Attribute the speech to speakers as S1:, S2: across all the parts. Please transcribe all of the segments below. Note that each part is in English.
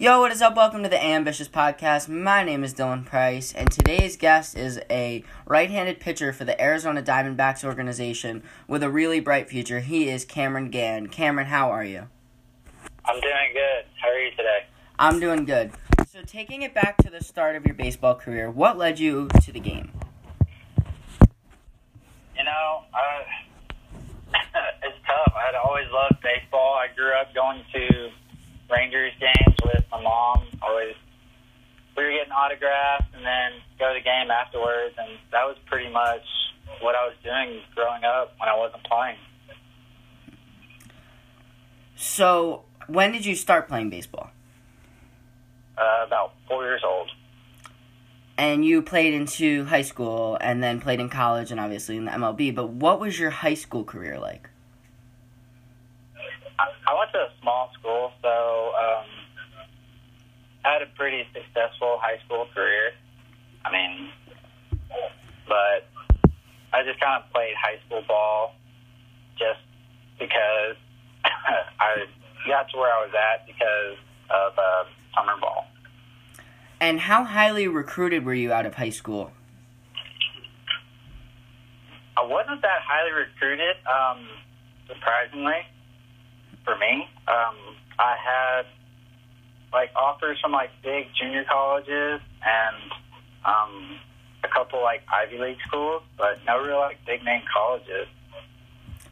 S1: Yo, what is up? Welcome to the Ambitious Podcast. My name is Dylan Price, and today's guest is a right handed pitcher for the Arizona Diamondbacks organization with a really bright future. He is Cameron Gann. Cameron, how are you?
S2: I'm doing good. How are you today?
S1: I'm doing good. So, taking it back to the start of your baseball career, what led you to the game?
S2: You know, uh, it's tough. I'd always loved baseball. I grew up going to Rangers games with my mom. Always, we were getting autographs and then go to the game afterwards, and that was pretty much what I was doing growing up when I wasn't playing.
S1: So, when did you start playing baseball?
S2: Uh, about four years old.
S1: And you played into high school and then played in college and obviously in the MLB, but what was your high school career like?
S2: I, I went to a small school, so um, I had a pretty successful high school career. I mean, but I just kind of played high school ball just because I got to where I was at because of uh, summer ball.
S1: And how highly recruited were you out of high school?
S2: I wasn't that highly recruited, um, surprisingly, for me. Um, I had like offers from like big junior colleges and um, a couple like Ivy League schools, but no real like big name colleges.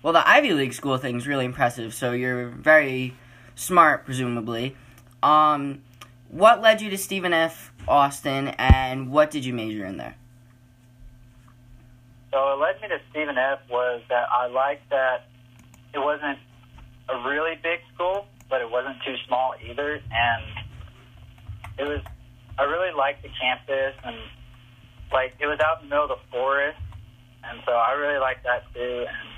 S1: Well, the Ivy League school thing is really impressive. So you're very smart, presumably. Um, what led you to Stephen F. Austin, and what did you major in there?
S2: So what led me to Stephen F. was that I liked that it wasn't a really big school, but it wasn't too small either, and it was. I really liked the campus, and like it was out in the middle of the forest, and so I really liked that too. And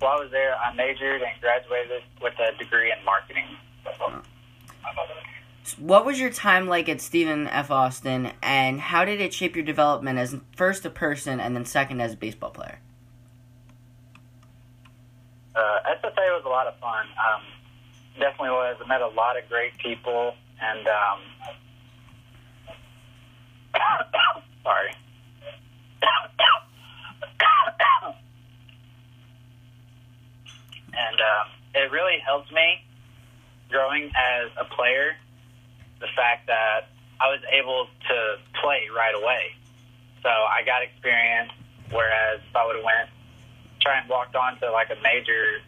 S2: while I was there, I majored and graduated with a degree in marketing.
S1: What was your time like at Stephen F. Austin, and how did it shape your development as first a person and then second as a baseball player?
S2: Uh, SFA was a lot of fun. Um, definitely was. I met a lot of great people, and um, sorry. and uh, it really helped me growing as a player. The fact that I was able to play right away, so I got experience. Whereas if I would have went and walked on to like a major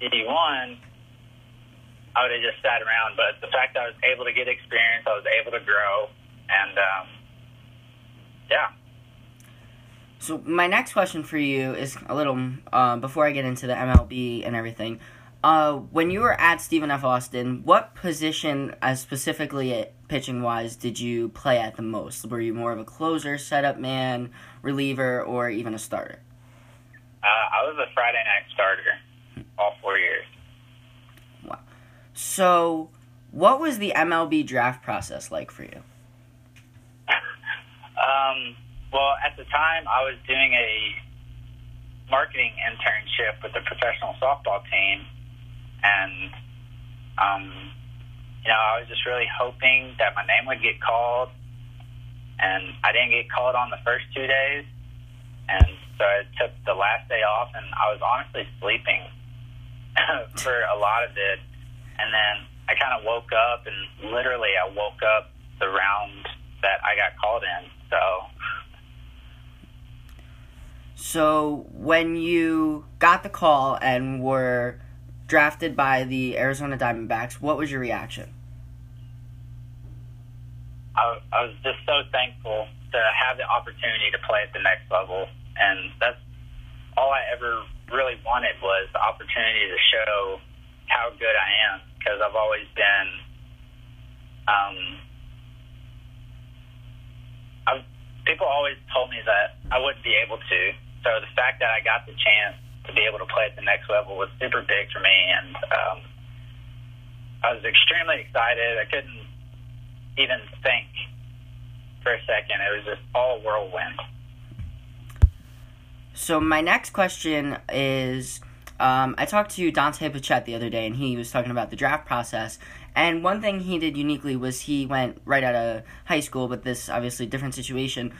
S2: D one, I would have just sat around. But the fact that I was able to get experience, I was able to grow, and um, yeah.
S1: So my next question for you is a little uh, before I get into the MLB and everything. Uh, when you were at Stephen F. Austin, what position, as specifically pitching wise, did you play at the most? Were you more of a closer, setup man, reliever, or even a starter?
S2: Uh, I was a Friday night starter all four years.
S1: Wow. So, what was the MLB draft process like for you?
S2: um, well, at the time, I was doing a marketing internship with the professional softball team, and um, you know, I was just really hoping that my name would get called, and I didn't get called on the first two days, and so I took the last day off, and I was honestly sleeping for a lot of it. And then I kind of woke up, and literally I woke up the round that I got called in. So.
S1: So when you got the call and were drafted by the Arizona Diamondbacks, what was your reaction?
S2: I, I was just so thankful to have the opportunity to play at the next level and that's all I ever really wanted was the opportunity to show how good I am because I've always been. Um, I've, people always told me that I wouldn't be able to. So the fact that I got the chance to be able to play at the next level was super big for me, and um, I was extremely excited. I couldn't even think for a second. It was just all whirlwind.
S1: So my next question is, um, I talked to Dante Pachette the other day, and he was talking about the draft process, And one thing he did uniquely was he went right out of high school, but this obviously different situation.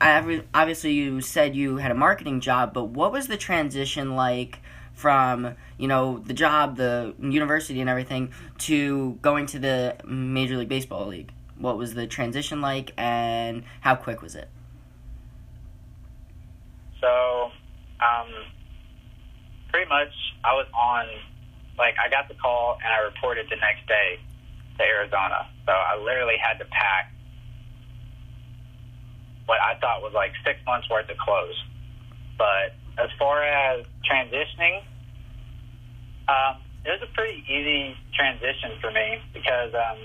S1: Obviously, you said you had a marketing job, but what was the transition like from you know the job, the university, and everything to going to the Major League Baseball league? What was the transition like, and how quick was it?
S2: So, um, pretty much, I was on like I got the call and I reported the next day to Arizona. So I literally had to pack what I thought was like six months worth of clothes. But as far as transitioning, um, it was a pretty easy transition for me because um,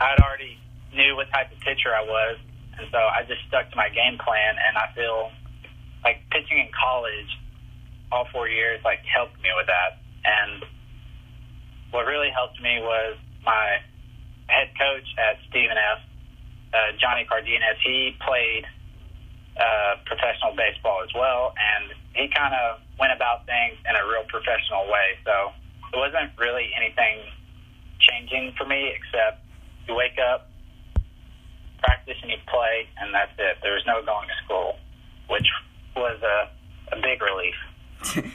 S2: I'd already knew what type of pitcher I was, and so I just stuck to my game plan. And I feel like pitching in college all four years like helped me with that. And what really helped me was my head coach at Stephen F. Uh, Johnny Cardenas. He played uh, professional baseball as well, and he kind of went about things in a real professional way. So it wasn't really anything changing for me except you wake up, practice, and you play, and that's it. There was no going to school, which was a, a big relief.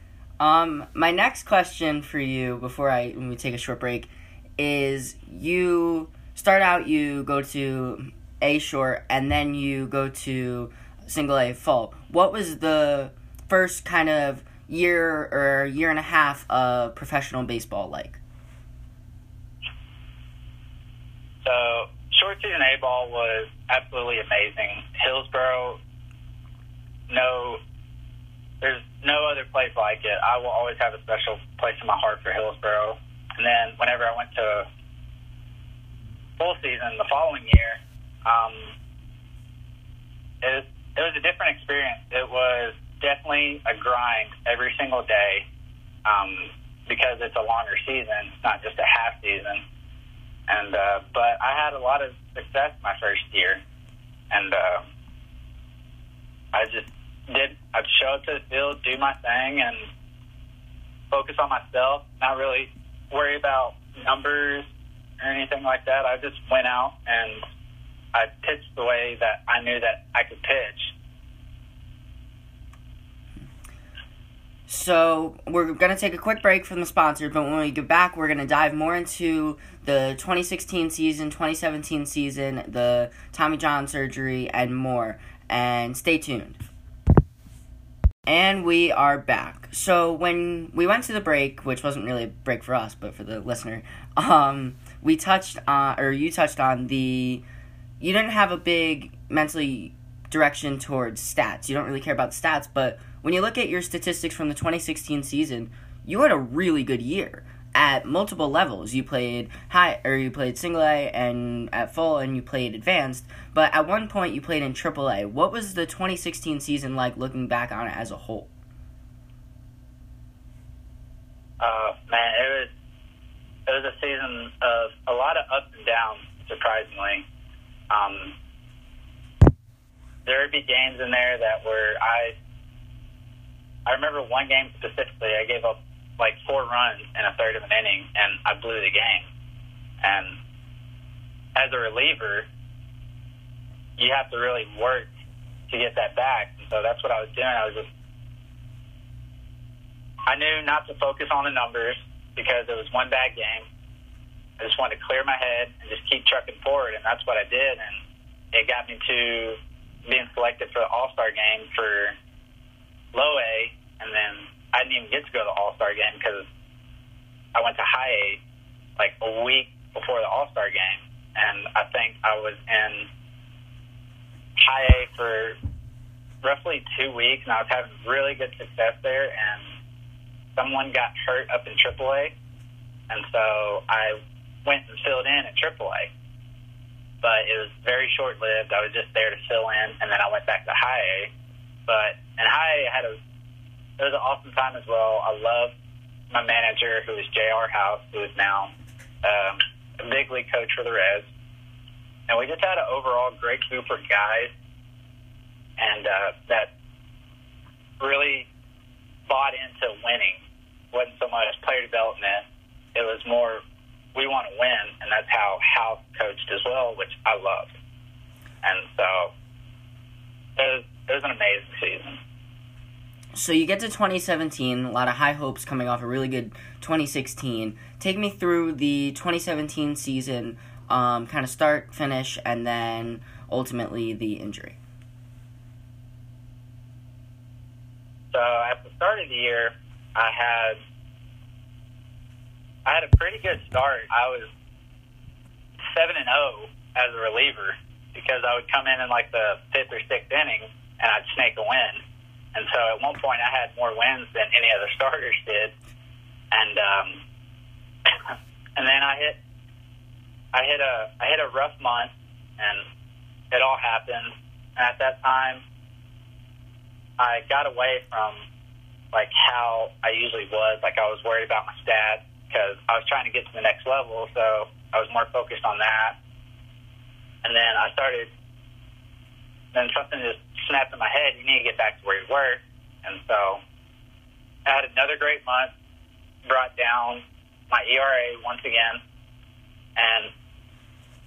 S1: um, my next question for you before I when we take a short break is you start out you go to A short and then you go to single A full. What was the first kind of year or year and a half of professional baseball like?
S2: So short season A ball was absolutely amazing. Hillsboro, no there's no other place like it. I will always have a special place in my heart for Hillsboro. And then whenever I went to full season the following year, um, it, it was a different experience. It was definitely a grind every single day um, because it's a longer season, it's not just a half season. And uh, but I had a lot of success my first year, and uh, I just did I'd show up to the field, do my thing, and focus on myself. Not really worry about numbers or anything like that. I just went out and I pitched the way that I knew that I could pitch.
S1: So we're gonna take a quick break from the sponsor, but when we get back, we're gonna dive more into the 2016 season, 2017 season, the Tommy John surgery, and more. And stay tuned. And we are back. So when we went to the break, which wasn't really a break for us, but for the listener, um, we touched on, or you touched on the, you didn't have a big mentally direction towards stats. You don't really care about stats, but when you look at your statistics from the 2016 season, you had a really good year at multiple levels. You played high or you played single A and at full and you played advanced, but at one point you played in triple A. What was the 2016 season like looking back on it as a whole?
S2: Uh, man, it was it was a season of a lot of ups and downs. Surprisingly, um, there would be games in there that were I. I remember one game specifically. I gave up like four runs in a third of an inning, and I blew the game. And as a reliever, you have to really work to get that back. So that's what I was doing. I was just, I knew not to focus on the numbers because it was one bad game. I just wanted to clear my head and just keep trucking forward, and that's what I did. And it got me to being selected for the All Star game for low A, and then I didn't even get to go to the All Star game because I went to high A like a week before the All Star game, and I think I was in high A for roughly two weeks, and I was having really good success there. And someone got hurt up in AAA, and so I went and filled in at AAA. But it was very short lived. I was just there to fill in, and then I went back to high A. But in high A, I had a it was an awesome time as well. I love my manager, who is J.R. House, who is now um, a big league coach for the Reds. And we just had an overall great group of guys and uh, that really bought into winning. wasn't so much player development, it was more we want to win, and that's how House coached as well, which I loved. And so it was, it was an amazing season.
S1: So you get to 2017, a lot of high hopes coming off a really good 2016. Take me through the 2017 season, um, kind of start, finish, and then ultimately the injury.
S2: So at the start of the year, I had I had a pretty good start. I was seven and zero as a reliever because I would come in in like the fifth or sixth inning and I'd snake a win. And so at one point I had more wins than any other starters did. And um, and then I hit I hit a I hit a rough month and it all happened. And at that time I got away from like how I usually was. Like I was worried about my stats because I was trying to get to the next level, so I was more focused on that. And then I started, then something just snapped in my head. You need to get back to where you were. And so I had another great month, brought down my ERA once again, and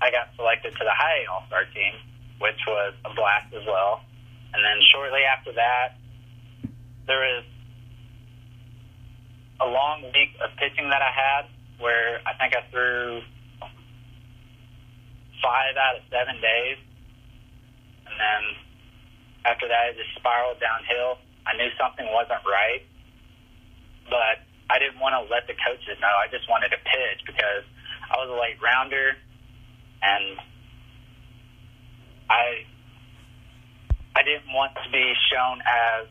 S2: I got selected to the high All Star team, which was a blast as well. And then shortly after that, there was a long week of pitching that I had where I think I threw five out of seven days. And then after that, it just spiraled downhill. I knew something wasn't right, but I didn't want to let the coaches know. I just wanted to pitch because I was a late rounder and I I didn't want to be shown as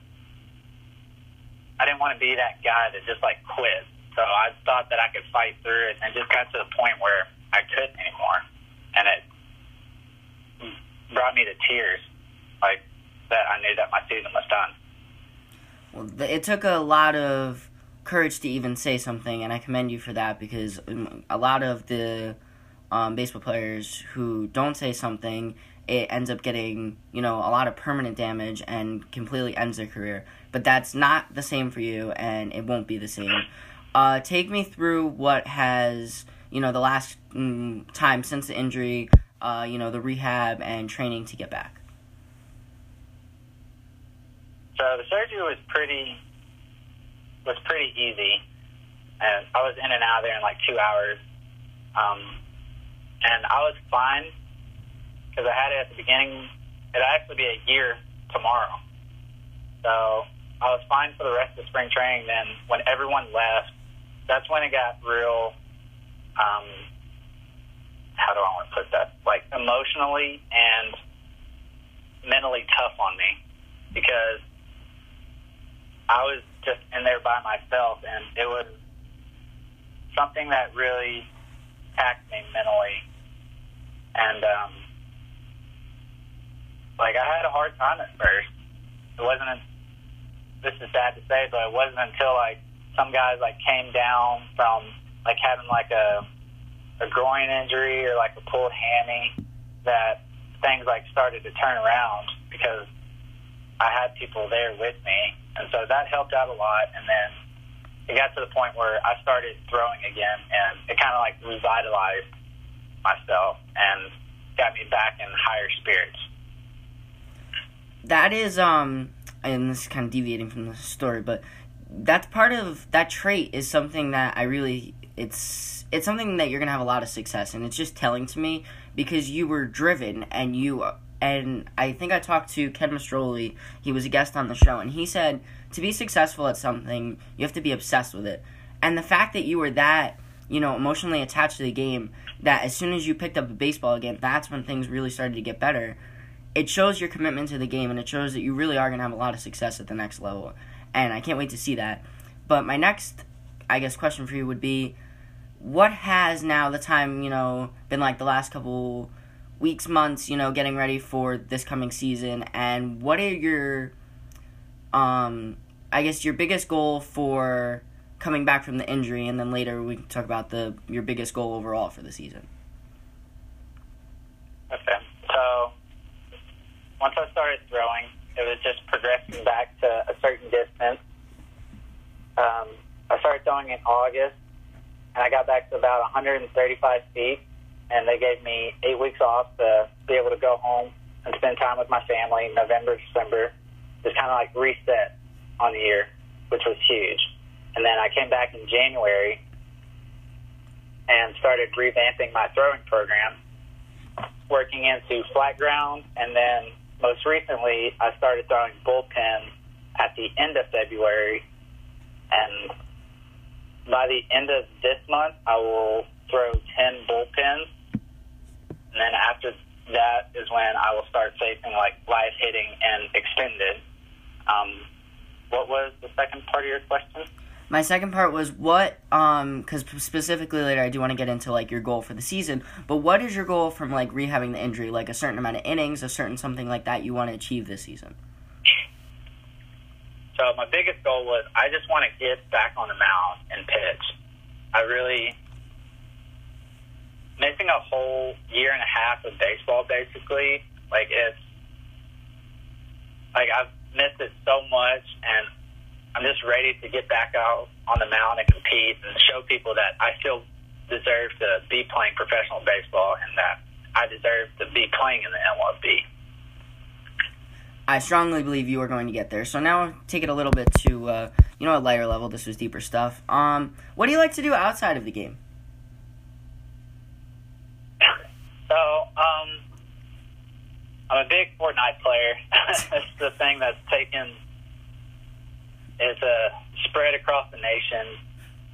S2: I didn't want to be that guy that just like quit. So I thought that I could fight through it, and just got to the point where I couldn't anymore, and it brought me to tears, like that I knew that my season was done.
S1: Well, it took a lot of courage to even say something, and I commend you for that because um, a lot of the um, baseball players who don't say something, it ends up getting you know a lot of permanent damage and completely ends their career but that's not the same for you, and it won't be the same. Uh, take me through what has you know the last mm, time since the injury, uh, you know the rehab and training to get back.
S2: So the surgery was pretty was pretty easy, and I was in and out of there in like two hours, um, and I was fine because I had it at the beginning. It'll actually be a year tomorrow, so I was fine for the rest of spring training. Then when everyone left, that's when it got real. Um, how do I want to put that? Like emotionally and mentally tough on me because I was just in there by myself, and it was something that really taxed me mentally. And um, like I had a hard time at first. It wasn't this is sad to say, but it wasn't until like some guys like came down from like having like a a groin injury or like a pulled hammy that things like started to turn around because I had people there with me, and so that helped out a lot. And then it got to the point where I started throwing again, and it kind of like revitalized myself and got me back in higher spirits.
S1: That is um and this is kind of deviating from the story, but that's part of that trait is something that I really it's it's something that you're gonna have a lot of success, and it's just telling to me because you were driven and you and I think I talked to Ken Mastroli. He was a guest on the show, and he said to be successful at something, you have to be obsessed with it. And the fact that you were that, you know, emotionally attached to the game, that as soon as you picked up a baseball again, that's when things really started to get better it shows your commitment to the game and it shows that you really are to have a lot of success at the next level. And I can't wait to see that. But my next, I guess, question for you would be what has now the time, you know, been like the last couple weeks, months, you know, getting ready for this coming season? And what are your, um, I guess, your biggest goal for coming back from the injury? And then later we can talk about the your biggest goal overall for the season.
S2: Okay. So once I started throwing, it was just progressing back to a certain distance. Um, I started throwing in August, and I got back to about 135 feet, and they gave me eight weeks off to be able to go home and spend time with my family. November, December, just kind of like reset on the year, which was huge. And then I came back in January and started revamping my throwing program, working into flat ground, and then most recently I started throwing bullpen at the end of February, and by the end of this month I will throw ten bullpens, and then after that is when I will start facing like live hitting and extended. Um, what was the second part of your question?
S1: My second part was what, um, because specifically later I do want to get into like your goal for the season. But what is your goal from like rehabbing the injury? Like a certain amount of innings, a certain something like that you want to achieve this season.
S2: My biggest goal was I just want to get back on the mound and pitch. I really missing a whole year and a half of baseball basically. Like it's like I've missed it so much and I'm just ready to get back out on the mound and compete and show people that I still deserve to be playing professional baseball and that I deserve to be playing in the MLB.
S1: I strongly believe you are going to get there. So now take it a little bit to uh, you know a lighter level. This was deeper stuff. Um, what do you like to do outside of the game?
S2: So um, I'm a big Fortnite player. it's the thing that's taken is a spread across the nation.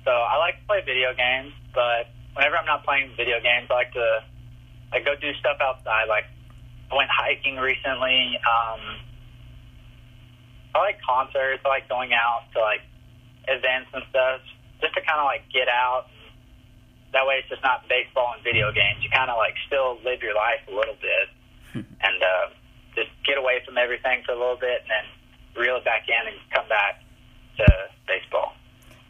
S2: So I like to play video games, but whenever I'm not playing video games, I like to like go do stuff outside. Like I went hiking recently. Um, I like concerts. I like going out to like events and stuff, just to kind of like get out. That way, it's just not baseball and video games. You kind of like still live your life a little bit, and uh, just get away from everything for a little bit, and then reel it back in and come back to baseball.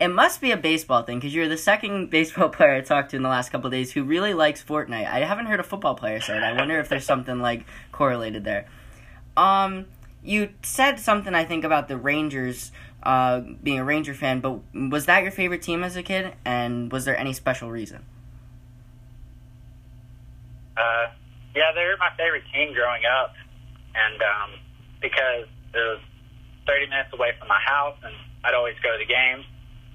S1: It must be a baseball thing because you're the second baseball player I talked to in the last couple days who really likes Fortnite. I haven't heard a football player say it. I wonder if there's something like correlated there. Um, you said something I think about the Rangers uh, being a Ranger fan, but was that your favorite team as a kid? And was there any special reason?
S2: Uh, yeah, they're my favorite team growing up, and um, because it was 30 minutes away from my house, and I'd always go to the games.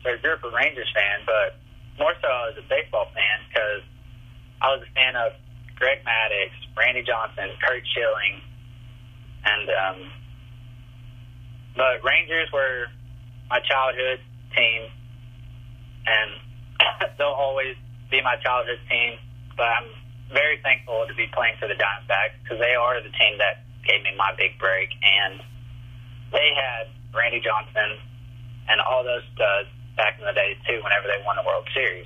S2: Grew a Rangers fan, but more so I was a baseball fan because I was a fan of Greg Maddux, Randy Johnson, Curt Schilling, and um, but Rangers were my childhood team, and they'll always be my childhood team. But I'm very thankful to be playing for the Diamondbacks because they are the team that gave me my big break, and they had Randy Johnson and all those studs back in the day too. Whenever they won the World Series.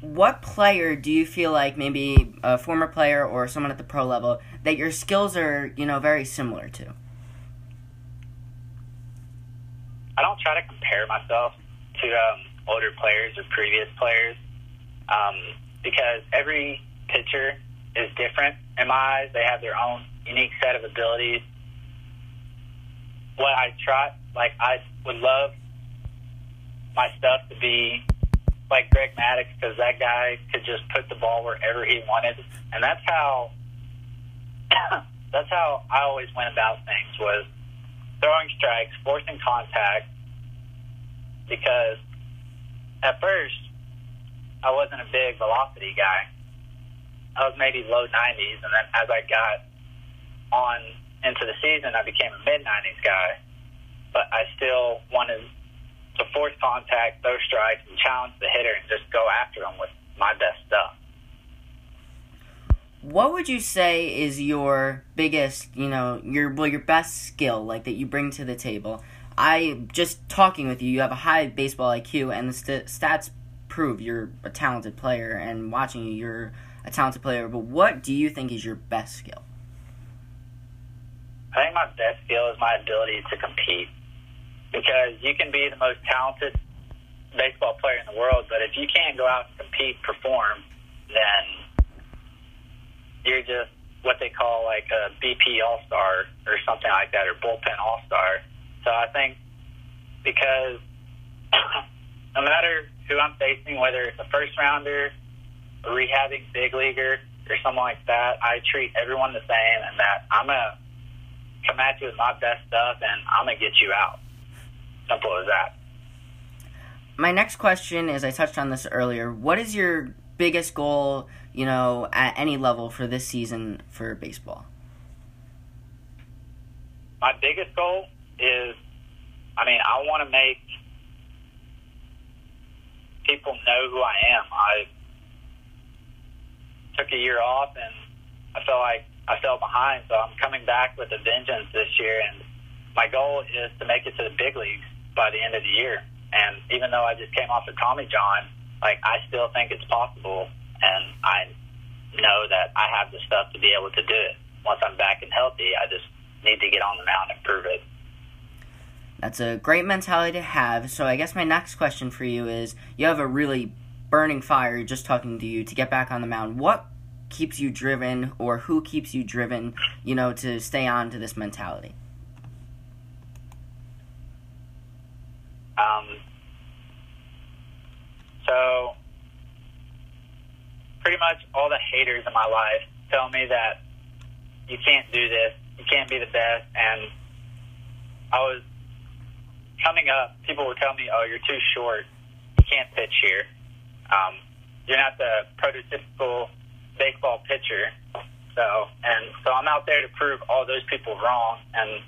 S1: What player do you feel like maybe a former player or someone at the pro level that your skills are you know very similar to?
S2: I don't try to compare myself to um, older players or previous players um, because every pitcher is different in my eyes. They have their own unique set of abilities. What I try, like, I would love my stuff to be like Greg Maddux because that guy could just put the ball wherever he wanted, and that's how that's how I always went about things was throwing strikes, forcing contact, because at first I wasn't a big velocity guy. I was maybe low 90s, and then as I got on into the season, I became a mid 90s guy. But I still wanted to force contact, throw strikes, and challenge the hitter and just go after him with my best stuff.
S1: What would you say is your biggest, you know, your well, your best skill, like that you bring to the table? I just talking with you, you have a high baseball IQ, and the st- stats prove you're a talented player. And watching you, you're a talented player. But what do you think is your best skill?
S2: I think my best skill is my ability to compete because you can be the most talented baseball player in the world, but if you can't go out and compete, perform, then you're just what they call like a BP All Star or something like that, or bullpen All Star. So I think because no matter who I'm facing, whether it's a first rounder, a rehabbing big leaguer, or someone like that, I treat everyone the same, and that I'm gonna come at you with my best stuff, and I'm gonna get you out. Simple as that.
S1: My next question is I touched on this earlier. What is your biggest goal, you know, at any level for this season for baseball?
S2: My biggest goal is, I mean, I want to make people know who I am. I took a year off and I felt like I fell behind, so I'm coming back with a vengeance this year. And my goal is to make it to the big leagues by the end of the year. And even though I just came off of Tommy John, like I still think it's possible, and I know that I have the stuff to be able to do it. Once I'm back and healthy, I just need to get on the mound and prove it.
S1: That's a great mentality to have. So I guess my next question for you is you have a really burning fire just talking to you to get back on the mound. What keeps you driven or who keeps you driven, you know, to stay on to this mentality?
S2: Um, so pretty much all the haters in my life tell me that you can't do this, you can't be the best, and I was coming up. People would tell me, "Oh, you're too short, you can't pitch here. Um, you're not the prototypical baseball pitcher." So, and so I'm out there to prove all those people wrong, and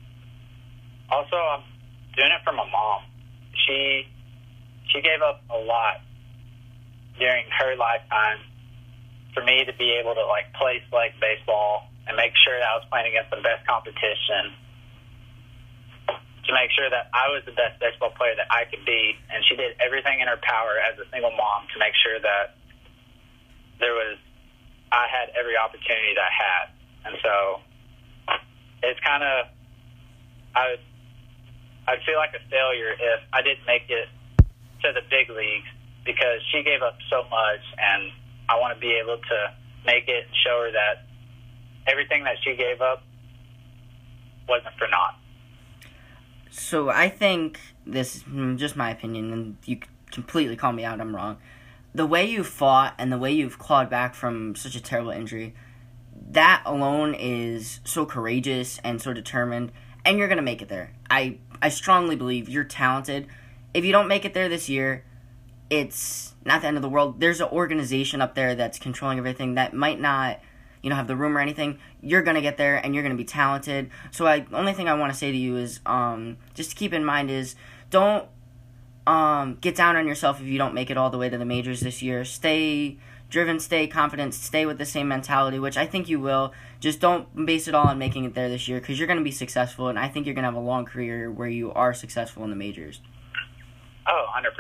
S2: also I'm doing it for my mom. She she gave up a lot during her lifetime for me to be able to like play select baseball and make sure that I was playing against the best competition to make sure that I was the best baseball player that I could be and she did everything in her power as a single mom to make sure that there was I had every opportunity that I had. And so it's kind of I would I'd feel like a failure if I didn't make it to the big leagues because she gave up so much, and I want to be able to make it and show her that everything that she gave up wasn't for naught.
S1: So I think this is mm, just my opinion, and you completely call me out. I'm wrong. The way you fought and the way you've clawed back from such a terrible injury, that alone is so courageous and so determined, and you're gonna make it there. I I strongly believe you're talented. If you don't make it there this year, it's not the end of the world. There's an organization up there that's controlling everything that might not, you know, have the room or anything. You're gonna get there and you're gonna be talented. So I the only thing I want to say to you is, um, just to keep in mind is don't um get down on yourself if you don't make it all the way to the majors this year. Stay driven, stay confident, stay with the same mentality, which I think you will. Just don't base it all on making it there this year because you're going to be successful, and I think you're going to have a long career where you are successful in the majors.
S2: Oh, 100%.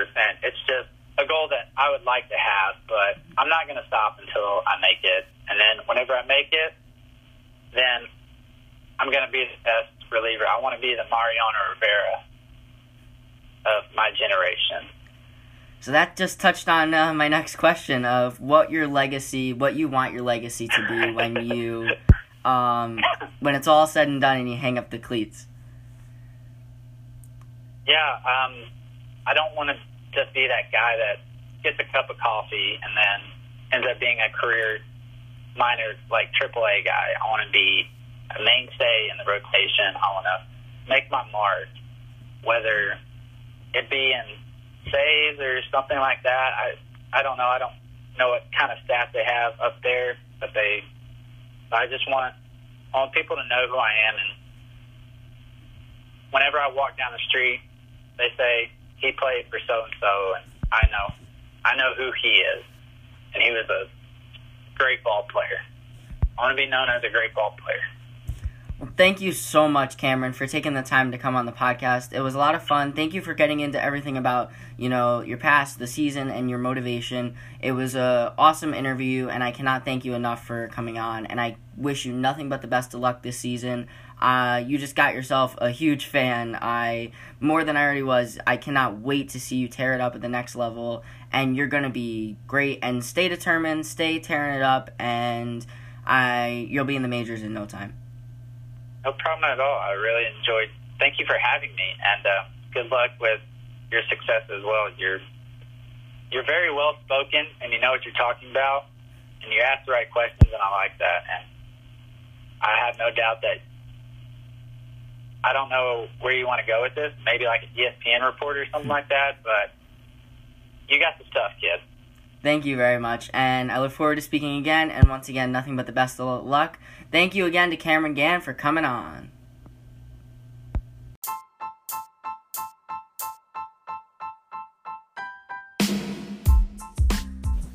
S2: It's just a goal that I would like to have, but I'm not going to stop until I make it. And then whenever I make it, then I'm going to be the best reliever. I want to be the Mariano Rivera of my generation.
S1: So that just touched on uh, my next question of what your legacy, what you want your legacy to be when you, um, when it's all said and done and you hang up the cleats.
S2: Yeah, um, I don't want to just be that guy that gets a cup of coffee and then ends up being a career minor like AAA guy. I want to be a mainstay in the rotation. I want to make my mark, whether it be in saves or something like that. I I don't know. I don't know what kind of staff they have up there, but they. I just want I want people to know who I am, and whenever I walk down the street, they say he played for so and so, and I know, I know who he is, and he was a great ball player. I want to be known as a great ball player.
S1: Well, thank you so much, Cameron, for taking the time to come on the podcast. It was a lot of fun. Thank you for getting into everything about you know your past, the season, and your motivation. It was a awesome interview, and I cannot thank you enough for coming on. And I wish you nothing but the best of luck this season. Uh, you just got yourself a huge fan. I more than I already was. I cannot wait to see you tear it up at the next level, and you're gonna be great. And stay determined, stay tearing it up, and I you'll be in the majors in no time.
S2: No problem at all. I really enjoyed. Thank you for having me, and uh, good luck with your success as well. You're you're very well spoken and you know what you're talking about, and you ask the right questions, and I like that. And I have no doubt that I don't know where you want to go with this. Maybe like an ESPN reporter or something like that, but you got the stuff, kid.
S1: Thank you very much, and I look forward to speaking again. And once again, nothing but the best of luck. Thank you again to Cameron Gann for coming on.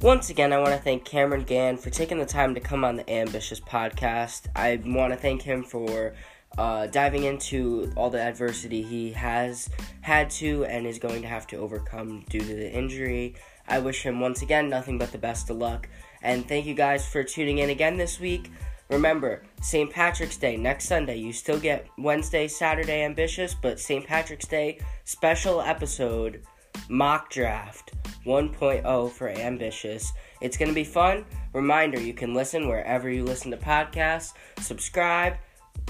S1: Once again, I want to thank Cameron Gann for taking the time to come on the Ambitious podcast. I want to thank him for uh, diving into all the adversity he has had to and is going to have to overcome due to the injury. I wish him once again nothing but the best of luck. And thank you guys for tuning in again this week. Remember, St. Patrick's Day next Sunday. You still get Wednesday, Saturday ambitious, but St. Patrick's Day special episode mock draft 1.0 for ambitious. It's going to be fun. Reminder, you can listen wherever you listen to podcasts. Subscribe,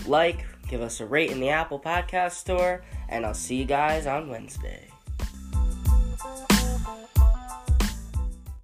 S1: like, give us a rate in the Apple Podcast Store, and I'll see you guys on Wednesday.